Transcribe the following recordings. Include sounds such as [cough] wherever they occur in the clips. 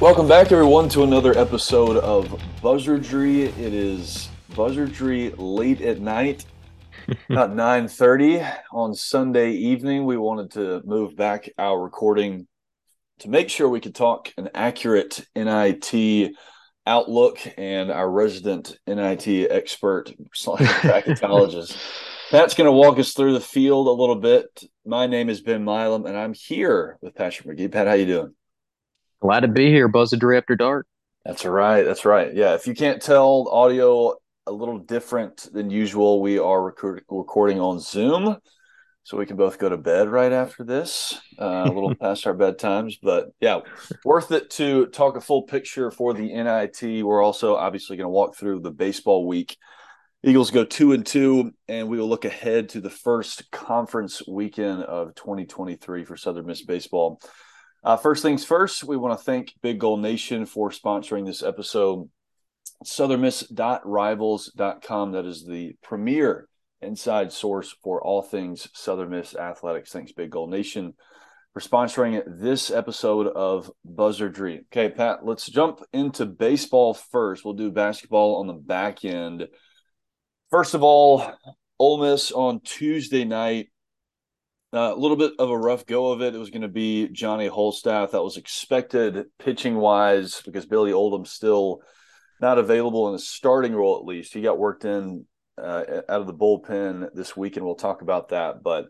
Welcome back, everyone, to another episode of Buzzardry. It is Buzzardry late at night, [laughs] about nine thirty on Sunday evening. We wanted to move back our recording to make sure we could talk an accurate NIT outlook, and our resident NIT expert [laughs] bracketologist Pat's going to walk us through the field a little bit. My name is Ben Milam, and I'm here with Patrick McGee. Pat, how you doing? Glad to be here, Buzzardry After Dark. That's right. That's right. Yeah. If you can't tell, audio a little different than usual. We are record- recording on Zoom, so we can both go to bed right after this, uh, a little [laughs] past our bedtimes. But yeah, worth it to talk a full picture for the NIT. We're also obviously going to walk through the baseball week. Eagles go two and two, and we will look ahead to the first conference weekend of 2023 for Southern Miss baseball. Uh, first things first, we want to thank Big Gold Nation for sponsoring this episode. SouthernMiss.rivals.com. That is the premier inside source for all things Southern Miss athletics. Thanks, Big Gold Nation, for sponsoring this episode of Buzzardry. Okay, Pat, let's jump into baseball first. We'll do basketball on the back end. First of all, Ole Miss on Tuesday night uh, a little bit of a rough go of it. It was going to be Johnny Holstaff. That was expected pitching wise because Billy Oldham still not available in a starting role at least. He got worked in uh, out of the bullpen this week, and we'll talk about that. But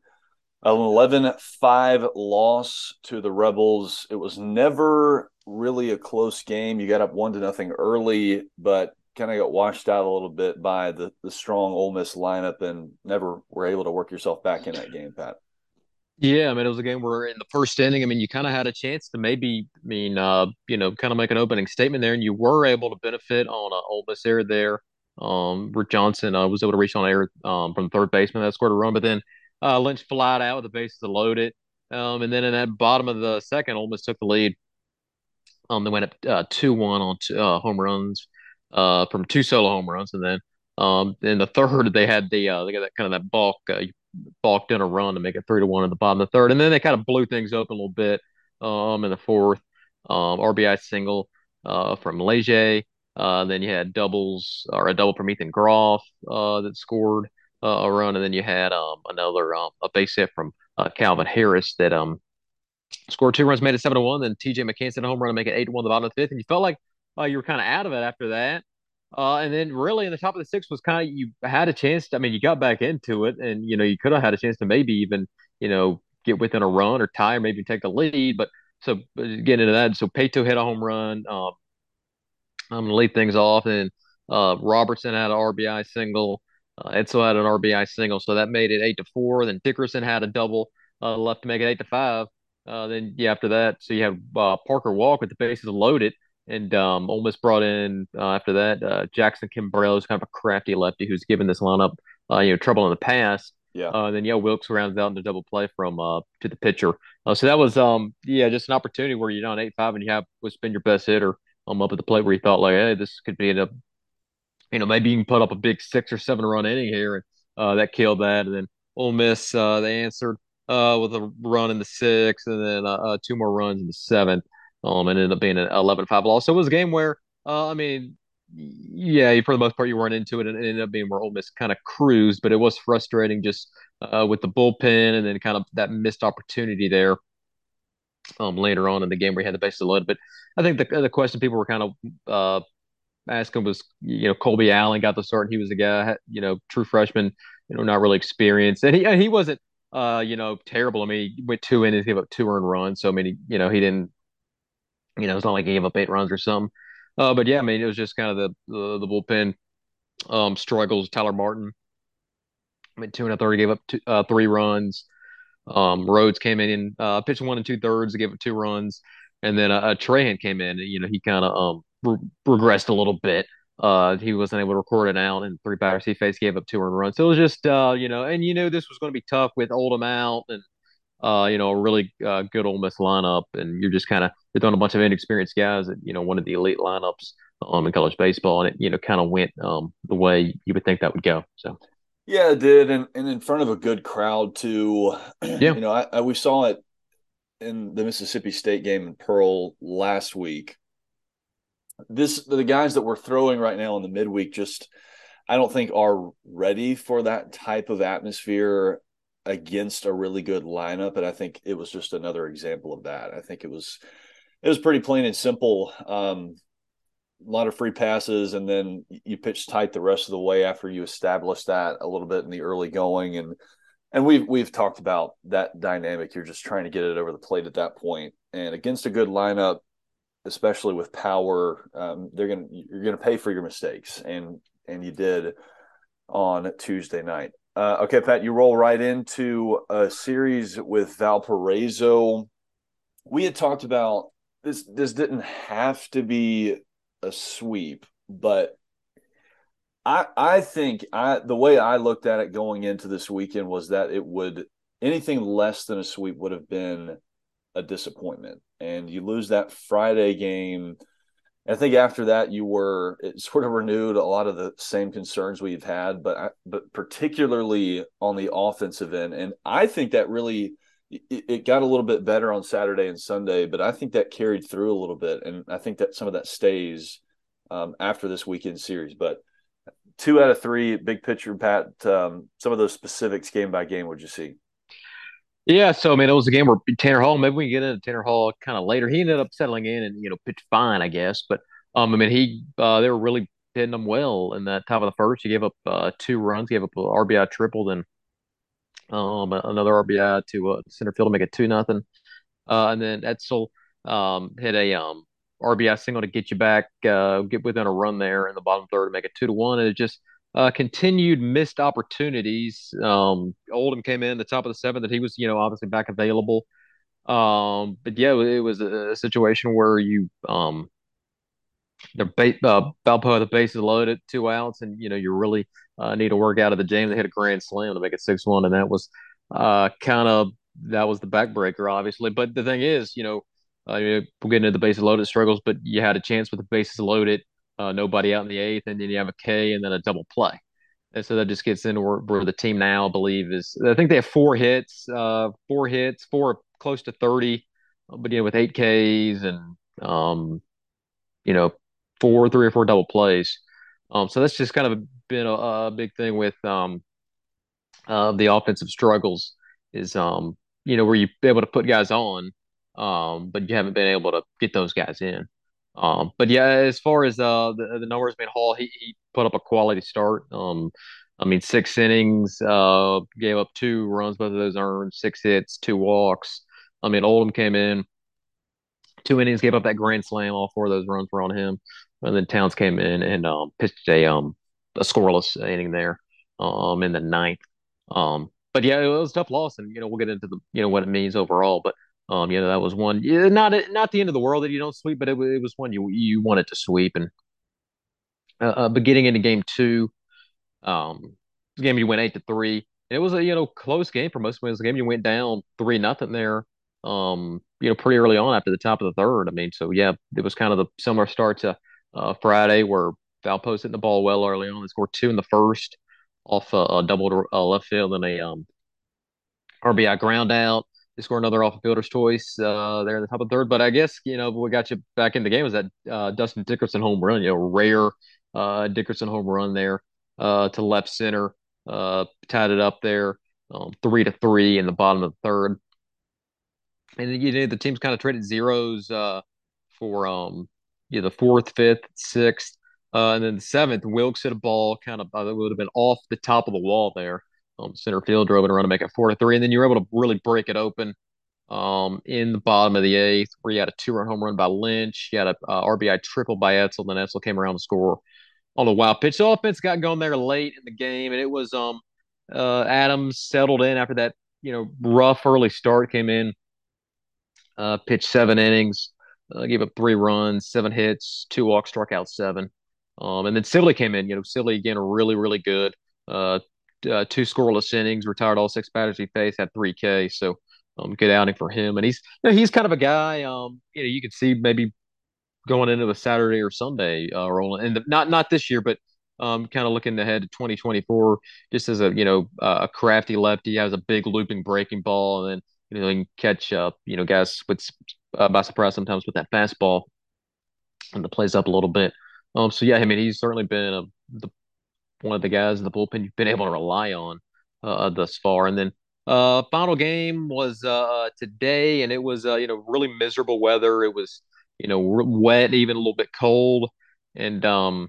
an 11 5 loss to the Rebels. It was never really a close game. You got up one to nothing early, but kind of got washed out a little bit by the, the strong Ole Miss lineup and never were able to work yourself back in that game, Pat. Yeah, I mean, it was a game where in the first inning, I mean, you kind of had a chance to maybe, I mean, uh, you know, kind of make an opening statement there, and you were able to benefit on a Ole Miss error there. Um, Rick Johnson uh, was able to reach on air um, from third baseman that scored a run, but then uh, Lynch flied out with the bases loaded. Um, and then in that bottom of the second, Ole Miss took the lead. Um, they went up uh, two one on two, uh, home runs uh, from two solo home runs, and then um, in the third they had the uh, they got that kind of that balk uh, balked in a run to make it three to one in the bottom of the third, and then they kind of blew things open a little bit um, in the fourth. Um, RBI single uh, from Leger. Uh, then you had doubles or a double from Ethan Groff uh, that scored uh, a run, and then you had um, another um, a base hit from uh, Calvin Harris that um scored two runs, made it seven to one. Then T.J. McCants hit a home run to make it eight to one the bottom of the fifth, and you felt like uh, you were kind of out of it after that. Uh, and then really in the top of the sixth was kind of you had a chance. To, I mean, you got back into it, and you know you could have had a chance to maybe even you know get within a run or tie, or maybe take the lead. But so getting into that, so Paetow hit a home run. Um, I'm gonna lead things off, and uh, Robertson had an RBI single. Uh, Etzel had an RBI single, so that made it eight to four. Then Dickerson had a double uh, left to make it eight to five. Uh, then yeah, after that, so you have uh, Parker Walk with the bases loaded. And um, Ole Miss brought in uh, after that uh, Jackson Kimbrell, who's kind of a crafty lefty who's given this lineup uh, you know trouble in the past. Yeah. Uh, then yeah, Wilks rounds out into double play from uh, to the pitcher. Uh, so that was um yeah just an opportunity where you're down eight five and you have what's been your best hitter um up at the plate where you thought like hey this could be a you know maybe you can put up a big six or seven run inning here and uh, that killed that and then Ole Miss uh, they answered uh, with a run in the sixth and then uh, uh, two more runs in the seventh um, and ended up being an 11-5 loss. So it was a game where, uh, I mean, yeah, for the most part, you weren't into it, and it ended up being where Ole Miss kind of cruised, but it was frustrating just uh, with the bullpen and then kind of that missed opportunity there um, later on in the game where he had the bases loaded. But I think the the question people were kind of uh, asking was, you know, Colby Allen got the start, and he was the guy, you know, true freshman, you know, not really experienced, and he he wasn't, uh, you know, terrible. I mean, he went two innings, gave up two earned runs, so I mean, he, you know, he didn't you know, it's not like he gave up eight runs or something. Uh, but yeah, I mean, it was just kind of the the, the bullpen um, struggles. Tyler Martin, I mean, two and a third, gave up two, uh, three runs. Um, Rhodes came in, and uh, pitched one and two thirds, gave up two runs, and then uh, Trahan came in. You know, he kind of um, re- regressed a little bit. Uh, he wasn't able to record an out, and three batters he faced gave up two earned runs. So it was just, uh, you know, and you knew this was going to be tough with Oldham out and uh, you know, a really uh, good Ole Miss lineup, and you're just kind of you're throwing a bunch of inexperienced guys at you know one of the elite lineups um, in college baseball, and it you know kind of went um, the way you would think that would go. So. Yeah, it did, and and in front of a good crowd too. [clears throat] Yeah, you know, I, I we saw it in the Mississippi State game in Pearl last week. This the guys that we're throwing right now in the midweek just I don't think are ready for that type of atmosphere against a really good lineup, and I think it was just another example of that. I think it was it was pretty plain and simple. Um, a lot of free passes, and then you pitch tight the rest of the way after you establish that a little bit in the early going, and and we've we've talked about that dynamic. You're just trying to get it over the plate at that point, and against a good lineup, especially with power, um, they're gonna you're gonna pay for your mistakes, and and you did on Tuesday night. Uh, okay, Pat, you roll right into a series with Valparaiso. We had talked about this. This didn't have to be a sweep, but I I think I the way I looked at it going into this weekend was that it would anything less than a sweep would have been a disappointment, and you lose that Friday game I think after that, you were it sort of renewed a lot of the same concerns we've had, but but particularly on the offensive end, and I think that really it, it, got a little bit better on Saturday and Sunday, but I think that carried through a little bit, and I think that some of that stays um, after this weekend series. But two out of three, big picture, Pat. Um, some of those specifics, game by game, would you see? Yeah, so I mean, it was a game where Tanner Hall. Maybe we can get into Tanner Hall kind of later. He ended up settling in and you know pitched fine, I guess. But um, I mean, he uh, they were really hitting him well in that top of the first. He gave up uh, two runs, gave up a RBI triple, then um another RBI to uh, center field to make it two nothing. Uh, and then Etzel um hit a um RBI single to get you back, uh, get within a run there in the bottom third to make it two to one. And it just uh, continued missed opportunities. Um, Oldham came in the top of the seventh that he was, you know, obviously back available. Um, but yeah, it was a, a situation where you, um, the bait, uh, Valpo, the bases loaded, two outs, and you know you really uh, need to work out of the game. They hit a grand slam to make it six one, and that was uh, kind of that was the backbreaker, obviously. But the thing is, you know, uh, we'll get into the bases loaded struggles, but you had a chance with the bases loaded uh, nobody out in the eighth, and then you have a K and then a double play. And so that just gets into where, where the team now, I believe, is. I think they have four hits, uh, four hits, four close to 30, but yeah, with eight Ks and, um, you know, four, three or four double plays. Um, so that's just kind of been a, a big thing with um, uh, the offensive struggles is, um, you know, where you're able to put guys on, um, but you haven't been able to get those guys in. Um, but yeah, as far as uh, the, the numbers, I mean, Hall he, he put up a quality start. Um, I mean, six innings, uh, gave up two runs, both of those earned, six hits, two walks. I mean, Oldham came in, two innings, gave up that grand slam. All four of those runs were on him. And then Towns came in and um, pitched a um a scoreless inning there um in the ninth. Um, but yeah, it was a tough loss, and you know we'll get into the you know what it means overall. But um, you know, that was one, yeah, not not the end of the world that you don't sweep, but it, it was one you you wanted to sweep. And uh, uh, but getting into game two, um, game you went eight to three. And it was a you know close game for most of the game. You went down three nothing there. Um, you know, pretty early on after the top of the third. I mean, so yeah, it was kind of the similar start to uh, Friday where Valpo hitting the ball well early on. They scored two in the first off a, a double to uh, left field and a um, RBI ground out. They score another off of fielder's choice uh, there in the top of third. But I guess you know what got you back in the game was that uh, Dustin Dickerson home run. You know, rare uh, Dickerson home run there uh, to left center, uh, tied it up there, um, three to three in the bottom of the third. And you know the team's kind of traded zeros uh, for um, you know, the fourth, fifth, sixth, and then the seventh. Wilks hit a ball kind of it would have been off the top of the wall there center field drove it around to make it four to three, and then you were able to really break it open um, in the bottom of the eighth, where you had a two-run home run by Lynch, you had a uh, RBI triple by Etzel, then Etzel came around to score on the wild pitch. The offense got going there late in the game, and it was um uh, Adams settled in after that you know rough early start, came in, uh, pitched seven innings, uh, gave up three runs, seven hits, two walks, struck out seven. Um, and then Sibley came in. You know, Sibley again, really, really good. Uh, uh, two scoreless innings, retired all six batters he faced, had three K. So, um, good outing for him. And he's, you know, he's kind of a guy. Um, you know, you could see maybe going into a Saturday or Sunday uh, rolling, and not not this year, but um, kind of looking ahead to 2024, just as a you know a crafty lefty, has a big looping breaking ball, and then you know can catch up, you know guys with uh, by surprise sometimes with that fastball, and the plays up a little bit. Um, so yeah, I mean he's certainly been a, the one of the guys in the bullpen you've been able to rely on uh, thus far, and then. Uh, final game was uh today, and it was uh you know really miserable weather. It was you know wet, even a little bit cold, and um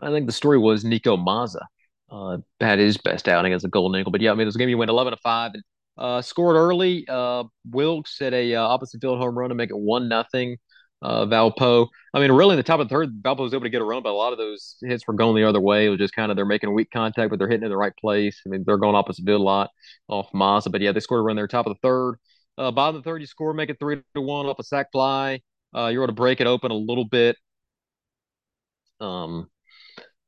I think the story was Niko Mazza uh, had his best outing as a Golden Eagle. But yeah, I mean, this game he went 11 to 5 and uh, scored early. Uh, Wilks hit a opposite field home run to make it 1 nothing. Uh, Valpo. I mean, really, in the top of the third, Valpo was able to get a run, but a lot of those hits were going the other way. It was just kind of they're making weak contact, but they're hitting in the right place. I mean, they're going opposite field a lot off Mazza. But yeah, they scored a run there, top of the third. Uh, bottom of the third, you score, make it three to one off a sac fly. Uh, you're able to break it open a little bit. Um,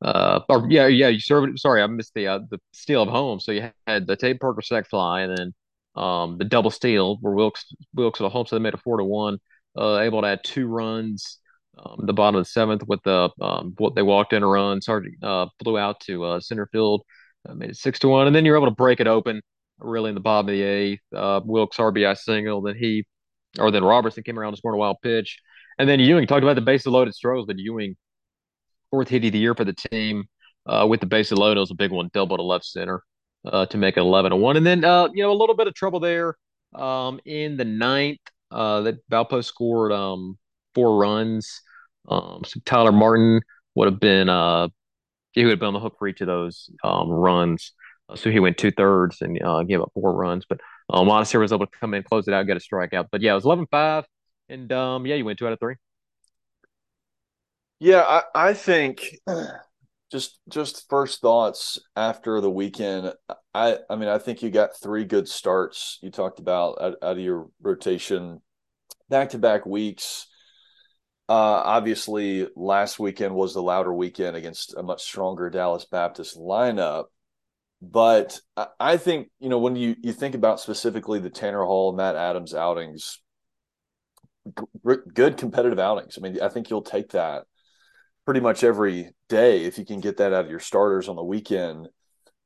uh, or yeah, yeah, you served. Sorry, I missed the uh, the steal of home. So you had the Tate Parker sac fly, and then um, the double steal where Wilks Wilks at home, so they made a four to one. Uh, able to add two runs. Um, the bottom of the seventh with the um, what they walked in a run. Sargent uh, flew out to uh, center field, uh, made it six to one, and then you're able to break it open. Really in the bottom of the eighth, uh, Wilks RBI single. Then he, or then Robertson came around to score a wild pitch, and then Ewing talked about the base of loaded strokes, but Ewing fourth hit of the year for the team uh, with the base of load. It was a big one, double to left center uh, to make it 11 to 1. And then, uh, you know, a little bit of trouble there um, in the ninth. Uh, that Valpo scored um, four runs. Um, so Tyler Martin would have been, uh, he would have been on the hook for each of those um, runs. Uh, so he went two thirds and uh, gave up four runs. But um, Montesero was able to come in, close it out, get a strikeout. But yeah, it was 11 5. And um, yeah, you went two out of three. Yeah, I, I think [clears throat] just just first thoughts after the weekend. I I mean I think you got three good starts. You talked about out, out of your rotation, back to back weeks. Uh, obviously, last weekend was the louder weekend against a much stronger Dallas Baptist lineup. But I, I think you know when you you think about specifically the Tanner Hall, Matt Adams outings, g- good competitive outings. I mean, I think you'll take that pretty much every day if you can get that out of your starters on the weekend.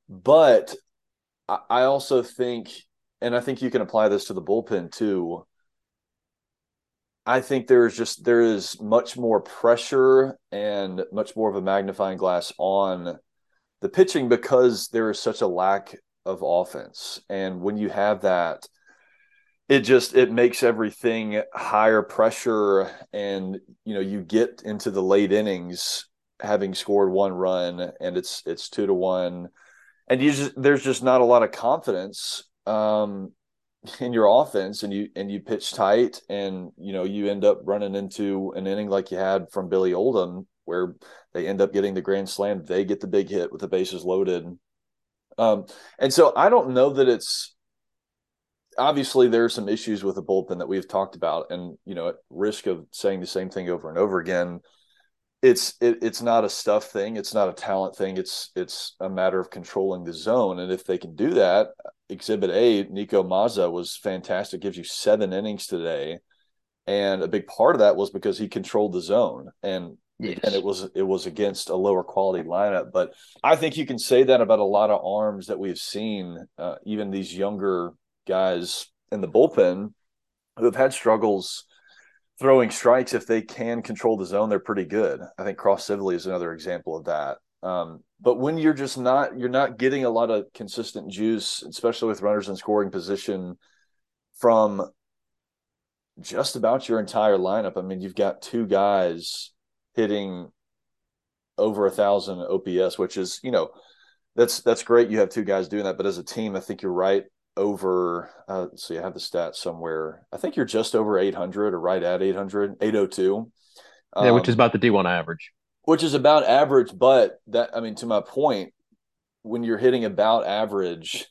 But I also think, and I think you can apply this to the bullpen too. I think there is just there is much more pressure and much more of a magnifying glass on the pitching because there is such a lack of offense. And when you have that, it just it makes everything higher pressure and you know you get into the late innings having scored one run and it's it's two to one. And you just there's just not a lot of confidence um in your offense and you and you pitch tight and you know you end up running into an inning like you had from Billy Oldham where they end up getting the grand slam. They get the big hit with the bases loaded. Um and so I don't know that it's obviously there are some issues with the bullpen that we've talked about, and you know, at risk of saying the same thing over and over again, it's it, it's not a stuff thing, it's not a talent thing, it's it's a matter of controlling the zone, and if they can do that, Exhibit A, Niko Mazza was fantastic, gives you seven innings today, and a big part of that was because he controlled the zone, and Yes. and it was it was against a lower quality lineup. But I think you can say that about a lot of arms that we've seen, uh, even these younger guys in the bullpen who have had struggles throwing strikes. If they can control the zone, they're pretty good. I think Cross Sibley is another example of that. Um, but when you're just not, you're not getting a lot of consistent juice, especially with runners in scoring position from just about your entire lineup. I mean, you've got two guys hitting over a thousand OPS, which is, you know, that's that's great. You have two guys doing that, but as a team, I think you're right over uh so you have the stats somewhere. I think you're just over 800 or right at 800 802 um, yeah which is um, about the d1 average. which is about average but that i mean to my point when you're hitting about average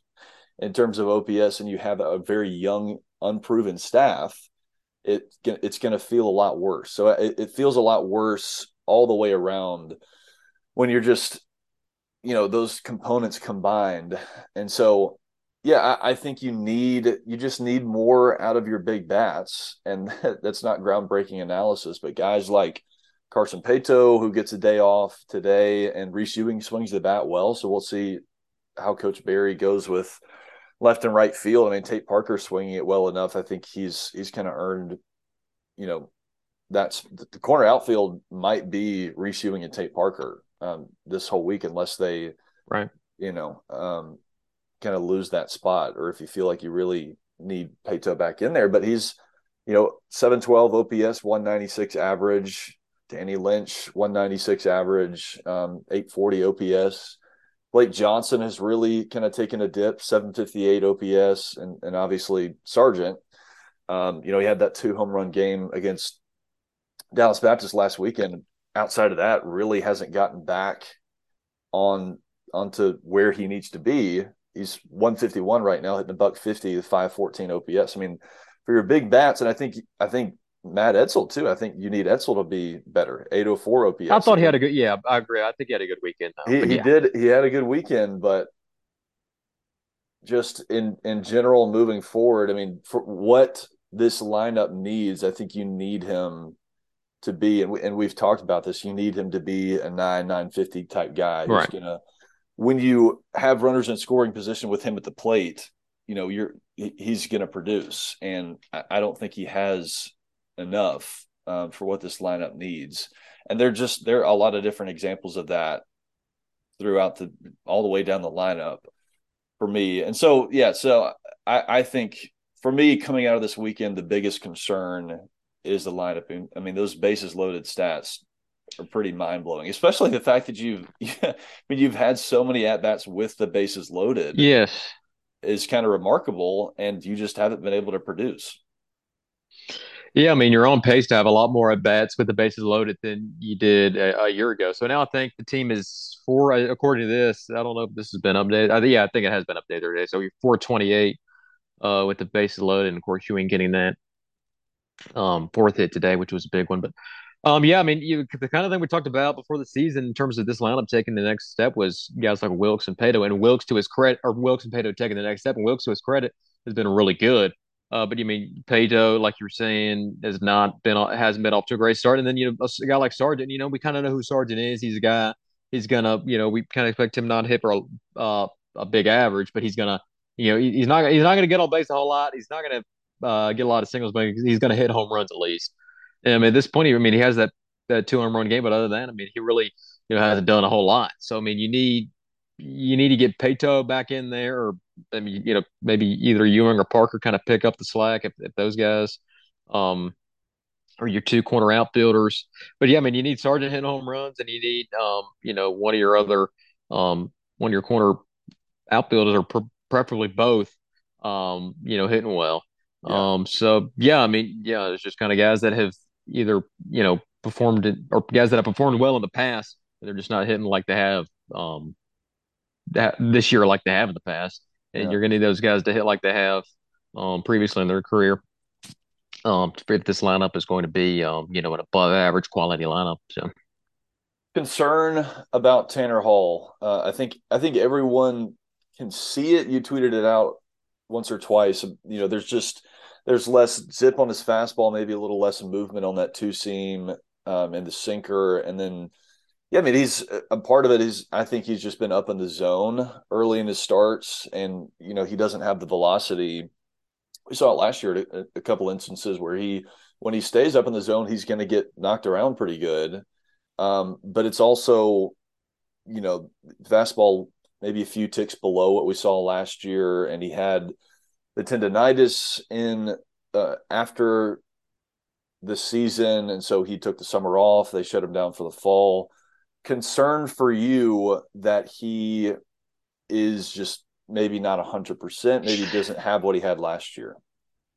in terms of ops and you have a very young unproven staff it it's going to feel a lot worse. So it, it feels a lot worse all the way around when you're just you know those components combined. And so yeah I, I, think you need you just need more out of your big bats and [laughs] that's not groundbreaking analysis but guys like carson paetow who gets a day off today and reese ewing swings the bat well so we'll see how coach berry goes with left and right field. I mean tate parker swinging it well enough. I think he's he's kind of earned you know that's the corner outfield might be reese ewing and tate parker um, this whole week unless they, right, you know, um, kind of lose that spot, or if you feel like you really need Paetow back in there. But he's, you know, seven twelve OPS, one ninety six average. Danny Lynch, one ninety six average, um, eight forty OPS. Blake Johnson has really kind of taken a dip, 758 OPS, and, and obviously Sargent. Um, you know, he had that two home run game against Dallas Baptist last weekend outside of that, really hasn't gotten back on onto where he needs to be. He's 151 right now, hitting a buck 50 514 OPS. I mean, for your big bats, and I think I think Matt Etzel too. I think you need Etzel to be better. 804 OPS. I thought he had a good. Yeah, I agree. I think he had a good weekend. He, he did. He had a good weekend, but just in in general, moving forward, I mean, for what this lineup needs, I think you need him to be, and, we, and we've talked about this. You need him to be a nine nine fifty type guy who's right. gonna. When you have runners in scoring position with him at the plate, you know you're he's going to produce, and I, don't think he has enough um, for what this lineup needs. And they're just there are a lot of different examples of that throughout the all the way down the lineup for me. And so yeah, so I, I think for me coming out of this weekend, the biggest concern is the lineup. I mean, those bases loaded stats are pretty mind blowing, especially the fact that you've, [laughs] I mean, you've had so many at bats with the bases loaded. Yes, is kind of remarkable, and you just haven't been able to produce. Yeah, I mean, you're on pace to have a lot more at bats with the bases loaded than you did a, a, year ago. So now I think the team is four, according to this. I don't know if this has been updated. I, yeah, I think it has been updated today. So you're 428 uh, with the bases loaded, and of course, you ain't getting that um, fourth hit today, which was a big one. But um, yeah, I mean, you, the kind of thing we talked about before the season in terms of this lineup taking the next step was guys like Wilks and Paetow, and Wilks to his credit, or Wilks and Paetow taking the next step, and Wilks to his credit has been really good. Uh, but you mean Paetow, like you're saying, has not been hasn't been off to a great start, and then you know a guy like Sargent, you know, we kind of know who Sargent is. He's a guy. He's gonna, you know, we kind of expect him not to hit for a uh, a big average, but he's gonna, you know, he's not he's not gonna get on base a whole lot. He's not gonna uh, get a lot of singles, but he's going to hit home runs at least. And I mean, at this point, I mean, he has that that two home run game, but other than that, I mean, he really you know hasn't done a whole lot. So I mean, you need you need to get Paetow back in there, or I mean, you know, maybe either Ewing or Parker kind of pick up the slack if, if those guys, um, or your two corner outfielders. But yeah, I mean, you need Sargent hitting home runs, and you need um, you know, one of your other um, one of your corner outfielders, or pre- preferably both, um, you know, hitting well. Yeah. Um, so yeah, I mean, yeah, it's just kind of guys that have either you know performed or guys that have performed well in the past, they're just not hitting like they have um that this year like they have in the past, and yeah. you're gonna need those guys to hit like they have um previously in their career. Um, if this lineup is going to be um you know an above average quality lineup, so concern about Tanner Hall. Uh, I think I think everyone can see it. You tweeted it out once or twice. You know, there's just there's less zip on his fastball, maybe a little less movement on that two seam um, and the sinker, and then yeah, I mean he's a part of it is I think he's just been up in the zone early in his starts, and you know he doesn't have the velocity. We saw it last year a, a couple instances where he when he stays up in the zone, he's going to get knocked around pretty good. Um, but it's also, you know, fastball maybe a few ticks below what we saw last year, and he had the tendonitis in uh, after the season, and so he took the summer off. They shut him down for the fall. Concern for you that he is just maybe not hundred percent. Maybe doesn't have what he had last year.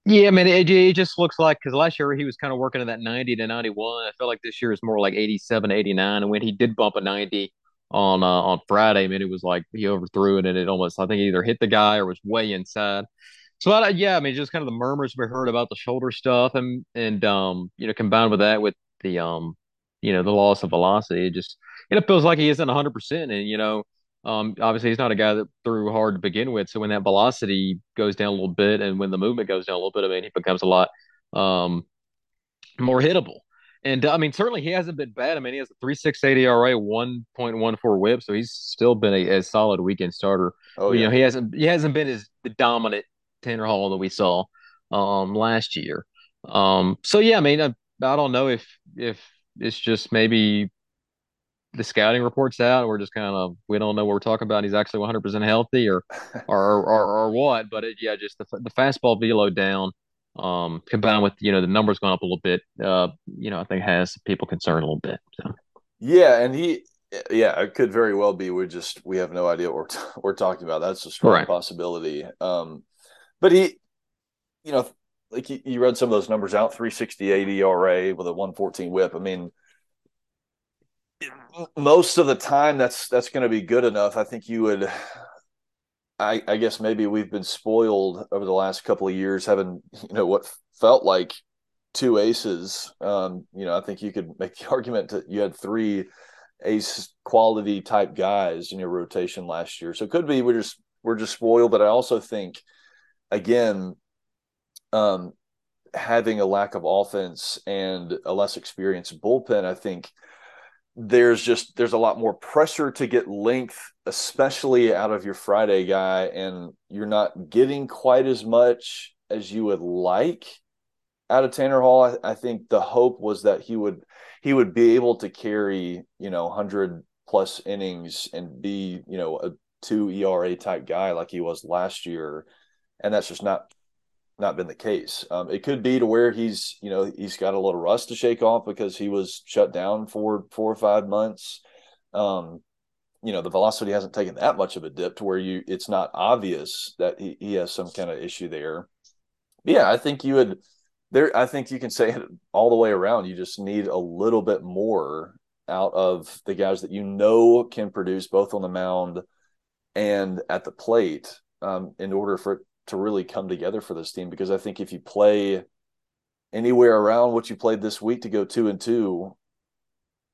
Yeah, I mean, it, it just looks like because last year he was kind of working in that 90 to 91. I feel like this year is more like 87, 89. And when he did bump a 90, on uh, on Friday. I mean, it was like he overthrew it, and it almost I think either hit the guy or was way inside. So I, yeah, I mean, just kind of the murmurs we heard about the shoulder stuff, and and um, you know, combined with that, with the um, you know, the loss of velocity, it just it feels like he isn't 100. percent And you know, um, obviously he's not a guy that threw hard to begin with. So when that velocity goes down a little bit, and when the movement goes down a little bit, I mean, he becomes a lot um more hittable. And I mean, certainly he hasn't been bad. I mean, he has a 3.68 ERA, 1.14 WHIP, so he's still been a, a solid weekend starter. Oh, yeah. you know, he hasn't he hasn't been as the dominant Tanner Hall that we saw um last year. Um, so yeah, I mean, I, I don't know if if it's just maybe the scouting reports out, we're just kind of we don't know what we're talking about. He's actually 100% healthy, or or or, or what? But it, yeah, just the the fastball velo down, um, combined with you know the numbers going up a little bit, uh, you know, I think has people concerned a little bit. So. Yeah, and he, yeah, it could very well be. We just we have no idea what we're, we're talking about. That's a strong Right. possibility. Um, but he, you know, like you, you read some of those numbers out: three sixty eight ERA with a one fourteen WHIP. I mean, most of the time, that's that's going to be good enough. I think you would. I, I guess maybe we've been spoiled over the last couple of years, having [laughs] you know what felt like two aces. Um, you know, I think you could make the [laughs] argument that you had three ace quality type guys in your rotation last year. So it could be we're just we're just spoiled, but I also think again, um, having a lack of offense and a less experienced bullpen, I think there's just there's a lot more pressure to get length, especially out of your Friday guy, and you're not getting quite as much as you would like out of Tanner Hall. I, I think the hope was that he would he would be able to carry you know hundred plus innings and be you know a two ERA type guy like he was last year, and that's just not not been the case. Um, it could be to where he's, you know, he's got a little rust to shake off because he was shut down for four or five months. Um, you know, the velocity hasn't taken that much of a dip to where you it's not obvious that he, he has some kind of issue there. But yeah, I think you would there. I think you can say it all the way around. You just need a little bit more out of the guys that you know can produce both on the mound and at the plate um, in order for to really come together for this team because I think if you play anywhere around what you played this week to go two and two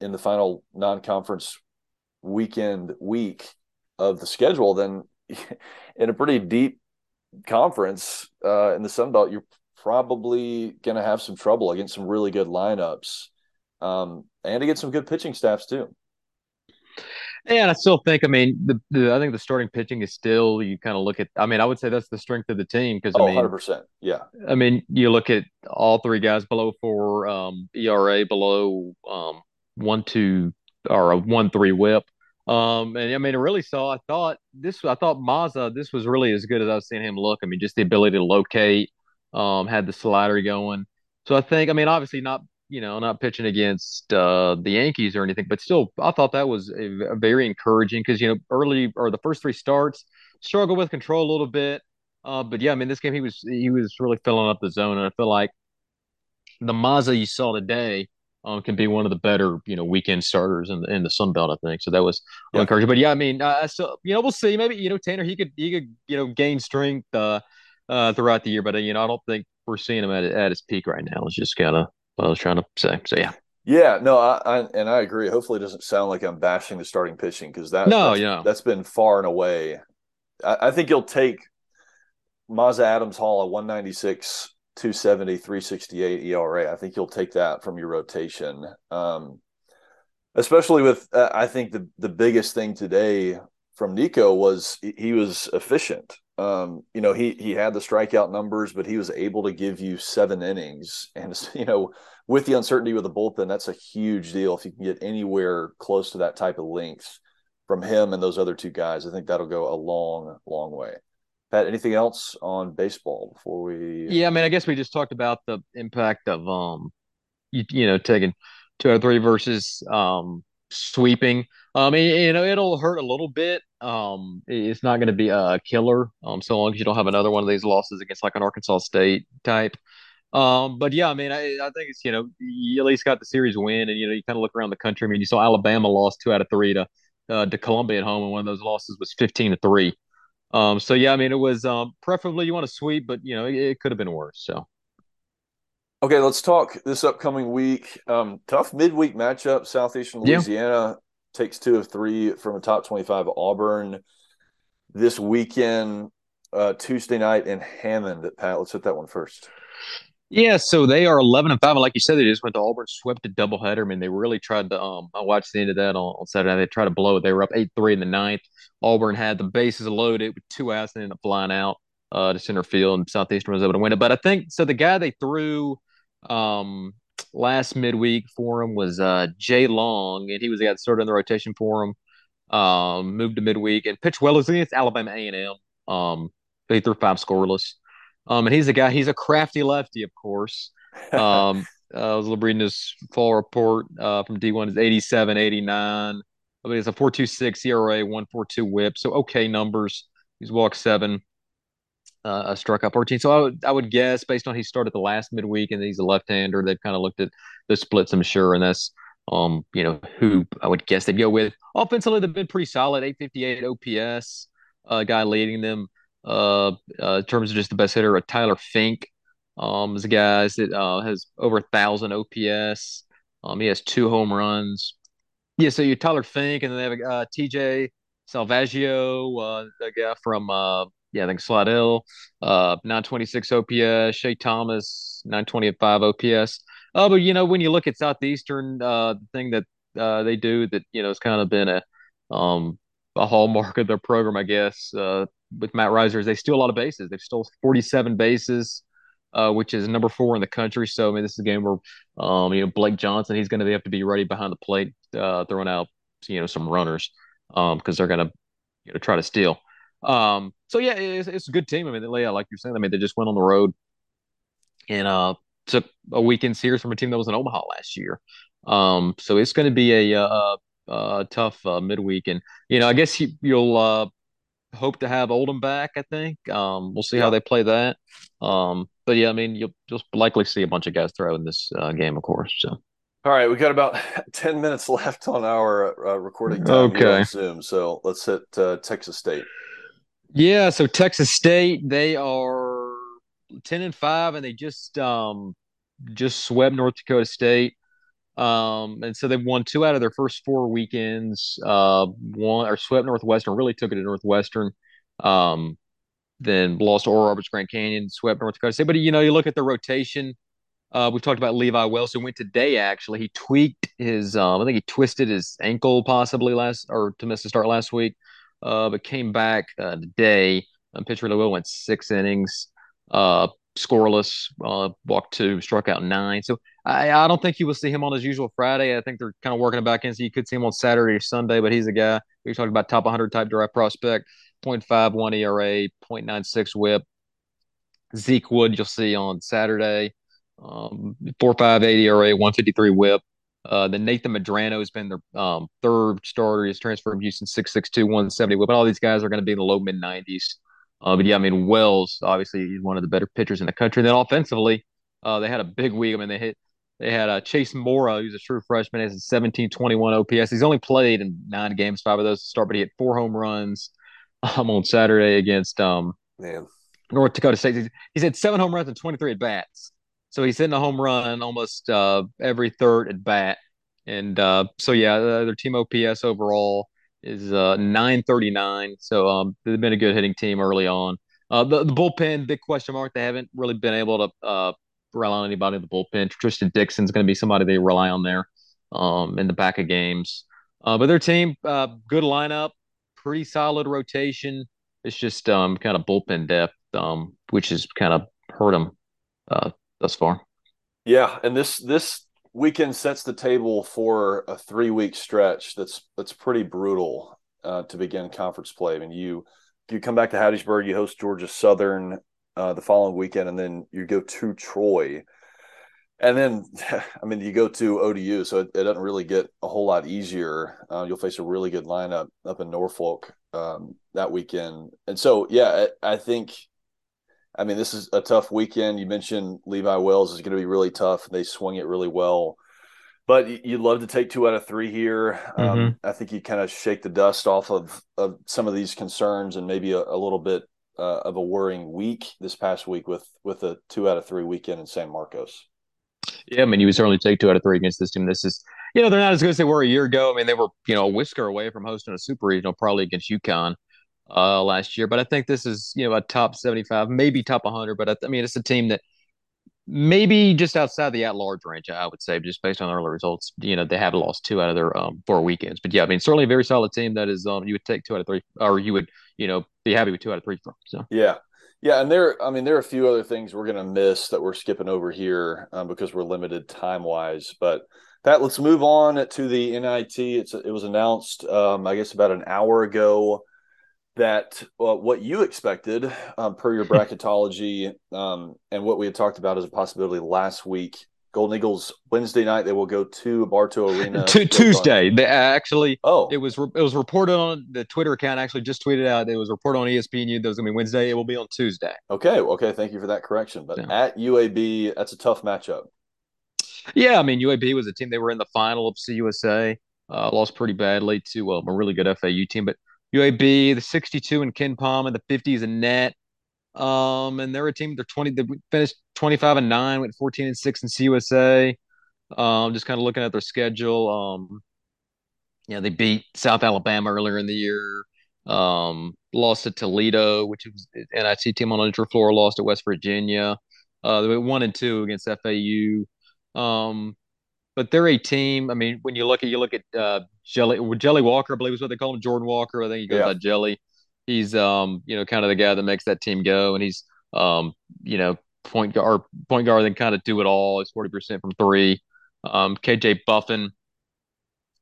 in the final non-conference weekend week of the schedule, then [laughs] in a pretty deep conference uh, in the Sun Belt, you're probably going to have some trouble against some really good lineups um, and to get some good pitching staffs too. And I still think, I mean, the, the I think the starting pitching is still you kind of look at. I mean, I would say that's the strength of the team because I Oh, mean, 100%. Yeah. I mean, you look at all three guys below four um, ERA, below um, one two or a one three WHIP. Um, and I mean, I really saw. I thought this. I thought Mazza. This was really as good as I've seen him look. I mean, just the ability to locate. Um, had the slider going. So I think. I mean, obviously not. You know, not pitching against uh, the Yankees or anything, but still, I thought that was a, a very encouraging because you know, early or the first three starts struggled with control a little bit. Uh, but yeah, I mean, this game he was he was really filling up the zone, and I feel like the Mazza you saw today um, can be one of the better you know weekend starters in the in the Sun Belt. I think so. That was Yeah. encouraging. But yeah, I mean, uh, still you know we'll see. Maybe you know Tanner he could he could you know gain strength uh, uh, throughout the year, but uh, you know I don't think we're seeing him at at his peak right now. It's just kind of what I was trying to say. So yeah, Yeah, no, I, I and I agree. Hopefully, it doesn't sound like I'm bashing the starting pitching because that No, that's, yeah. that's been far and away. I, I think you'll take Mazza Adams Hall a 196, 270, 368 ERA. I think you'll take that from your rotation. Um, especially with uh, I think the the biggest thing today from Niko was he, he was efficient. Um, you know, he he had the strikeout numbers, but he was able to give you seven innings, and [laughs] you know, with the uncertainty with the bullpen, that's a huge deal. If you can get anywhere close to that type of length from him and those other two guys, I think that'll go a long, long way. Pat, anything else on baseball before we? yeah. I mean, I guess we just talked about the impact of um you, you know taking two out of three versus um sweeping. I mean, you know, it'll hurt a little bit. Um, it's not going to be a killer. Um, so long as you don't have another one of these losses against like an Arkansas State type. Um, but yeah, I mean, I, I think it's you know you at least got the series win, and you know you kind of look around the country. I mean, you saw Alabama lost two out of three to uh, to Columbia at home, and one of those losses was fifteen to three. Um, so yeah, I mean, it was um, preferably you want to sweep, but you know, it, it could have been worse. So. Okay, let's talk this upcoming week. Um, tough midweek matchup. Southeastern Louisiana. Takes two of three from a top twenty-five Auburn this weekend. Uh, Tuesday night in Hammond. Pat, let's hit that one first. Yeah, so they are eleven and five, and like you said, they just went to Auburn, swept a doubleheader. I mean, they really tried to. Um, I watched the end of that on, on Saturday. They tried to blow it. They were up eight three in the ninth. Auburn had the bases loaded with two outs and ended up flying out uh, to center field, and Southeastern was able to win it. But I think so. The guy they threw um, last midweek for him was uh, Jay Long, and he was that started in the rotation for him. Um, moved to midweek and pitched well against Alabama A and M. Um, he threw five scoreless. Um, and he's a guy. He's a crafty lefty, of course. [laughs] Um, uh, I was reading his fall report uh, from D1 is 87, 89. I mean, it's a 4.26 ERA, 1.42 WHIP, so okay numbers. He's walked seven, uh, struck out 14. So I would, I would guess based on he started the last midweek and he's a left-hander, they've kind of looked at the splits, I'm sure, and that's um, you know, who I would guess they'd go with. Offensively, they've been pretty solid, 858 OPS, uh, guy leading them. Uh, uh, in terms of just the best hitter, Tyler Fink um, is a guy that uh, has over a thousand OPS. Um, he has two home runs. Yeah, so you Tyler Fink, and then they have uh, TJ Salvaggio, uh, the guy from uh, yeah, I think Slidell, uh, 926 OPS. Shea Thomas, 925 OPS. Oh, but you know when you look at Southeastern, uh, the thing that uh, they do that you know has kind of been a um, a hallmark of their program, I guess. Uh, with Matt Riser is they steal a lot of bases. They've stole 47 bases, uh, which is number four in the country. So I mean, this is a game where um, you know Blake Johnson he's going to have to be ready behind the plate, uh, throwing out you know some runners because um, they're going to you know try to steal. Um, so yeah, it's, it's, a good team. I mean, they, yeah, like you're saying, I mean, they just went on the road and uh, took a weekend series from a team that was in Omaha last year. Um, so it's going to be a, a, uh, a tough uh, midweek, and you know, I guess you, will uh, hope to have Oldham back. I think um, we'll see yeah. how they play that. Um, but yeah, I mean, you'll just likely see a bunch of guys throw in this uh, game, of course. So. All right, we got about [laughs] ten minutes left on our uh, recording time okay. Zoom, so let's hit uh, Texas State. Yeah, so Texas State they are ten and five, and they just um, just swept North Dakota State. Um, and so they won two out of their first four weekends. Uh, one or swept Northwestern, really took it to Northwestern. Um, then lost to Oral Roberts Grand Canyon, swept North Dakota State. But you know, you look at the rotation. Uh, we've talked about Levi Wells, who went today. Actually, he tweaked his. Um, I think he twisted his ankle possibly last or to miss the start last week. Uh, but came back uh, today. Um, pitched really well. Went six innings. Uh, scoreless. Uh, walked two, struck out nine. So I, I don't think you will see him on his usual Friday. I think they're kind of working it back in, so you could see him on Saturday or Sunday. But he's a guy we talking about top 100 type draft prospect, 0.51 ERA, 0.96 WHIP. Zeke Wood, you'll see on Saturday, um, 4.58 ERA, 153 WHIP. Uh, then Nathan Medrano has been their um, third starter. He's transferred from Houston, 6'6", 170 But all these guys are going to be in the low mid 90s. Uh, but yeah, I mean Wells obviously he's one of the better pitchers in the country. And then offensively, uh, they had a big week. I mean they hit they had uh, Chase Mora, who's a true freshman, has a 17 21 OPS. He's only played in nine games, five of those to start, but he hit four home runs um, on Saturday against um, Man. North Dakota State. He's had seven home runs and 23 at bats. So he's hitting a home run almost uh, every third at bat. And uh, so, yeah, their team OPS overall is uh, 939. So um, they've been a good hitting team early on. Uh, the, the bullpen, big question mark. They haven't really been able to uh, rely on anybody in the bullpen. Tristan Dixon's going to be somebody they rely on there um, in the back of games. Uh, but their team, uh, good lineup, pretty solid rotation. It's just um, kind of bullpen depth, um, which has kind of hurt them uh, thus far. Yeah, and this this weekend sets the table for a three week stretch that's that's pretty brutal uh, to begin conference play. I mean, you you come back to Hattiesburg, you host Georgia Southern uh, the following weekend, and then you go to Troy, and then [laughs] I mean you go to ODU, so it, it doesn't really get a whole lot easier. Uh, you'll face a really good lineup up in Norfolk um, that weekend, and so yeah, I, I think. I mean, this is a tough weekend. You mentioned Levi Wells is going to be really tough. They swing it really well. but you'd love to take two out of three here. Um, Mhm. I think you kind of shake the dust off of, of some of these concerns and maybe a, a little bit uh, of a worrying week this past week with with a two out of three weekend in San Marcos. Yeah, I mean, you would certainly take two out of three against this team. This is, you know, they're not as good as they were a year ago. I mean, they were, you know, a whisker away from hosting a super regional, probably against UConn uh, last year. But I think this is, you know, a top 75, maybe top 100. But I, I mean, it's a team that maybe just outside the at-large range, I would say, just based on early results. You know, they have lost two out of their um, four weekends. But yeah, I mean, certainly a very solid team that is, um, you would take two out of three, or you would, you know, be happy with two out of three from. So. Yeah. Yeah, and there, I mean, there are a few other things we're going to miss that we're skipping over here um, because we're limited time wise. But that, let's move on to the NIT. It's it was announced, um, I guess, about an hour ago that well, what you expected um, per your [laughs] bracketology um, and what we had talked about as a possibility last week. Golden Eagles Wednesday night they will go to Bartow Arena. [laughs] Tu- Tuesday, they actually Oh, it was re- it was reported on the Twitter account. Actually, just tweeted out. It was reported on ESPN. That was gonna be Wednesday. It will be on Tuesday. okay, okay. Thank you for that correction. But Yeah. at UAB, that's a tough matchup. Yeah, I mean UAB was a team. They were in the final of CUSA. Uh, lost pretty badly to um, a really good FAU team, but UAB the 62 in KenPom and the 50s in net. Um, and they're a team. They're 20. They finished 25 and nine, went 14 and six in CUSA. Um, just kind of looking at their schedule. Um, yeah, they beat South Alabama earlier in the year. Um, lost to Toledo, which was an NIT team on neutral floor. Lost to West Virginia. Uh, they went one and two against FAU. Um, but they're a team. I mean, when you look at you look at uh, Jelly Jelly Walker, I believe is what they call him, Jordan Walker. I think he goes Yeah. by Jelly. He's um, you know, kind of the guy that makes that team go, and he's um, you know, point guard point guard that kind of do it all. He's forty percent from three. Um, KJ Buffen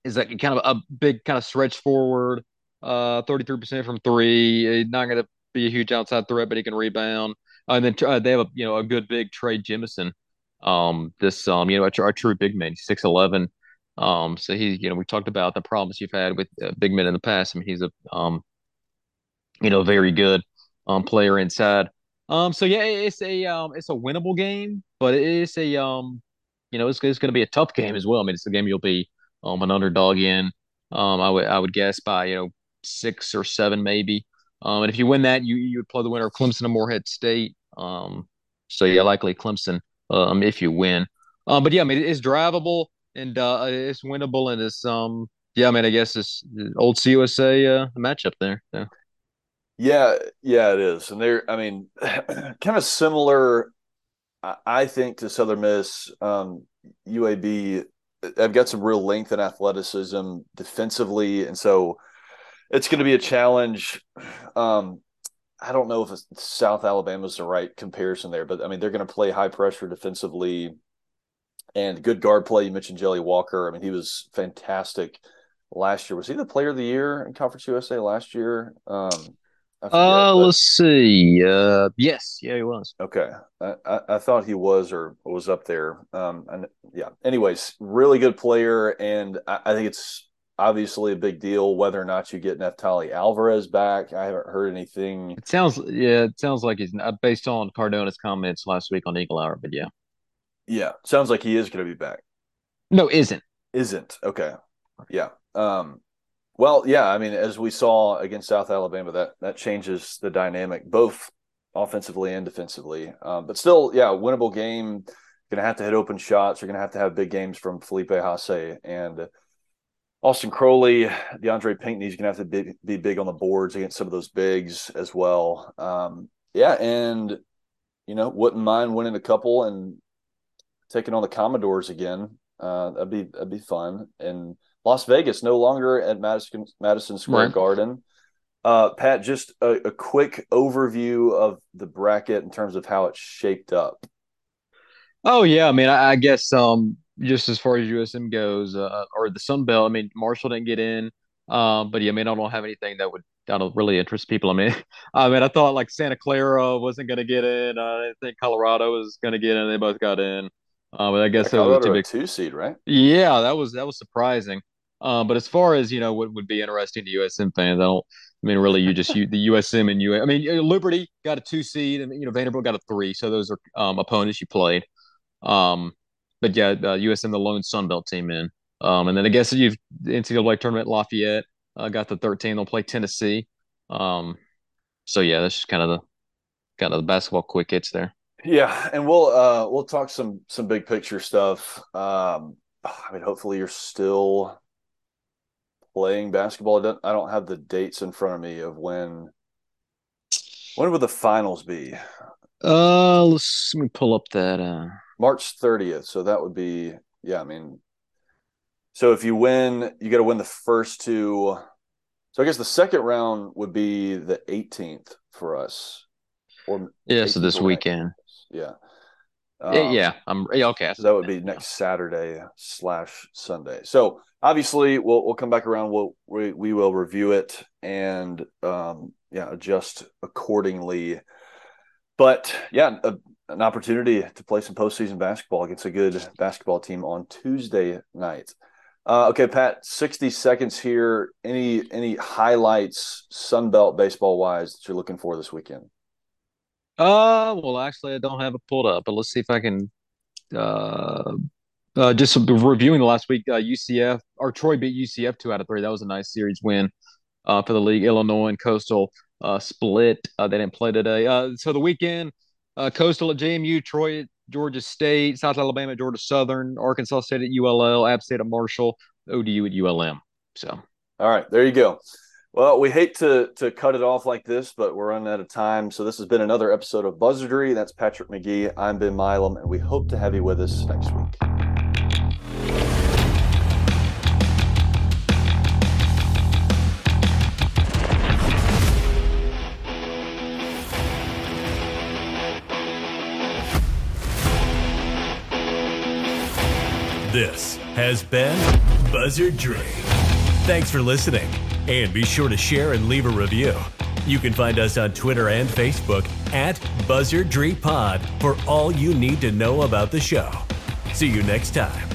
is that kind of a big kind of stretch forward. Uh, thirty three percent from three. He's not going to be a huge outside threat, but he can rebound. And then uh, they have a you know a good big Trey Jemison. Um, this um, you know, our, a true big man. Six eleven. Um, so he, you know, we talked about the problems you've had with uh, big men in the past. I mean, he's a um, you know, very good um player inside. Um, so yeah, it's a um, it's a winnable game, but it's a um, you know, it's it's going to be a tough game as well. I mean, it's a game you'll be um an underdog in. Um, I would I would guess by you know six or seven maybe. Um, and if you win that, you you would play the winner of Clemson and Morehead State. Um, so yeah, likely Clemson. Um, if you win. Um, but yeah, I mean it's drivable and uh, it's winnable and it's um yeah, I mean I guess it's old CUSA uh, matchup there. Yeah, yeah, it is, and they're. I mean, [clears throat] kind of similar. I- I think to Southern Miss, um, UAB. I've got some real length and athleticism defensively, and so it's going to be a challenge. Um, I don't know if South Alabama is the right comparison there, but I mean they're going to play high pressure defensively and good guard play. You mentioned Jelly Walker. I mean he was fantastic last year. Was he the Player of the Year in Conference USA last year? Um, I forget, Uh, let's see. Uh, yes, yeah, he was. Okay, I, I, I thought he was or was up there. Um, and yeah. Anyways, really good player, and I, I think it's obviously a big deal whether or not you get Neftali Alvarez back. I haven't heard anything. It sounds, yeah, it sounds like he's not based on Cardona's comments last week on Eagle Hour, but yeah, Yeah, sounds like he is going to be back. no, isn't. Isn't okay. Yeah. Um. Well, yeah. I mean, as we saw against South Alabama, that that changes the dynamic both offensively and defensively. Um, but still, yeah, winnable game. Going to have to hit open shots. You're going to have to have big games from Felipe Haase and Austin Crowley. DeAndre Pinckney's going to have to be, be big on the boards against some of those bigs as well. Um, yeah, and you know, wouldn't mind winning a couple and taking on the Commodores again. Uh, that'd be that'd be fun. And Las Vegas no longer at Madison Madison Square Right. Garden. Uh, Pat, just a, a quick overview of the bracket in terms of how it's shaped up. Oh yeah, I mean, I, I guess um, just as far as USM goes, uh, or the Sun Belt, I mean, Marshall didn't get in, um, but yeah, I mean, I don't have anything that would that don't really interest people. I mean, [laughs] I mean, I thought like Santa Clara wasn't going to get in. Uh, I didn't think Colorado was going to get in. They both got in. Uh, but I guess were Colorado two a big. two seed, right? Yeah, that was that was surprising. Um, but as far as you know, what would be interesting to USM fans, I don't. I mean, really, you just you, the USM and U. I mean, uh, Liberty got a two seed, and you know Vanderbilt got a three. So those are um, opponents you played. Um, but yeah, uh, USM the lone Sun Belt team in. Um, and then I guess you've NCAA tournament Lafayette uh, got the 13. They'll play Tennessee. Um, so yeah, that's just kind of the kind of the basketball quick hits there. Yeah, and we'll uh we'll talk some some big picture stuff. Um, I mean, hopefully you're still playing basketball. I don't have the dates in front of me of when. When would the finals be? Uh, let's let me pull up that. Uh... March 30th. So that would be yeah. I mean, so if you win, you got to win the first two. So I guess the second round would be the 18th for us. Or yeah, so this weekend. Yeah. Um, yeah, I'm yeah, okay. So that would be next Saturday slash Sunday. So obviously, we'll we'll come back around. We'll we, we will review it and um, yeah, adjust accordingly. But yeah, a, an opportunity to play some postseason basketball against a good basketball team on Tuesday night. Uh, okay, Pat, sixty seconds here. Any any highlights Sunbelt baseball wise that you're looking for this weekend? Uh, well, actually, I don't have it pulled up, but let's see if I can. Uh, uh, just reviewing the last week, uh, UCF or Troy beat UCF two out of three. That was a nice series win uh, for the league. Illinois and Coastal uh, split. Uh, they didn't play today. Uh, so the weekend, uh, Coastal at JMU, Troy at Georgia State, South Alabama, Georgia Southern, Arkansas State at ULL, App State at Marshall, ODU at ULM. So, all right, there you go. Well, we hate to to cut it off like this, but we're running out of time. So this has been another episode of Buzzardry. That's Patrick McGee. I'm Ben Milam, and we hope to have you with us next week. This has been Buzzardry. Thanks for listening. And be sure to share and leave a review. You can find us on Twitter and Facebook at Buzzardry Pod for all you need to know about the show. See you next time.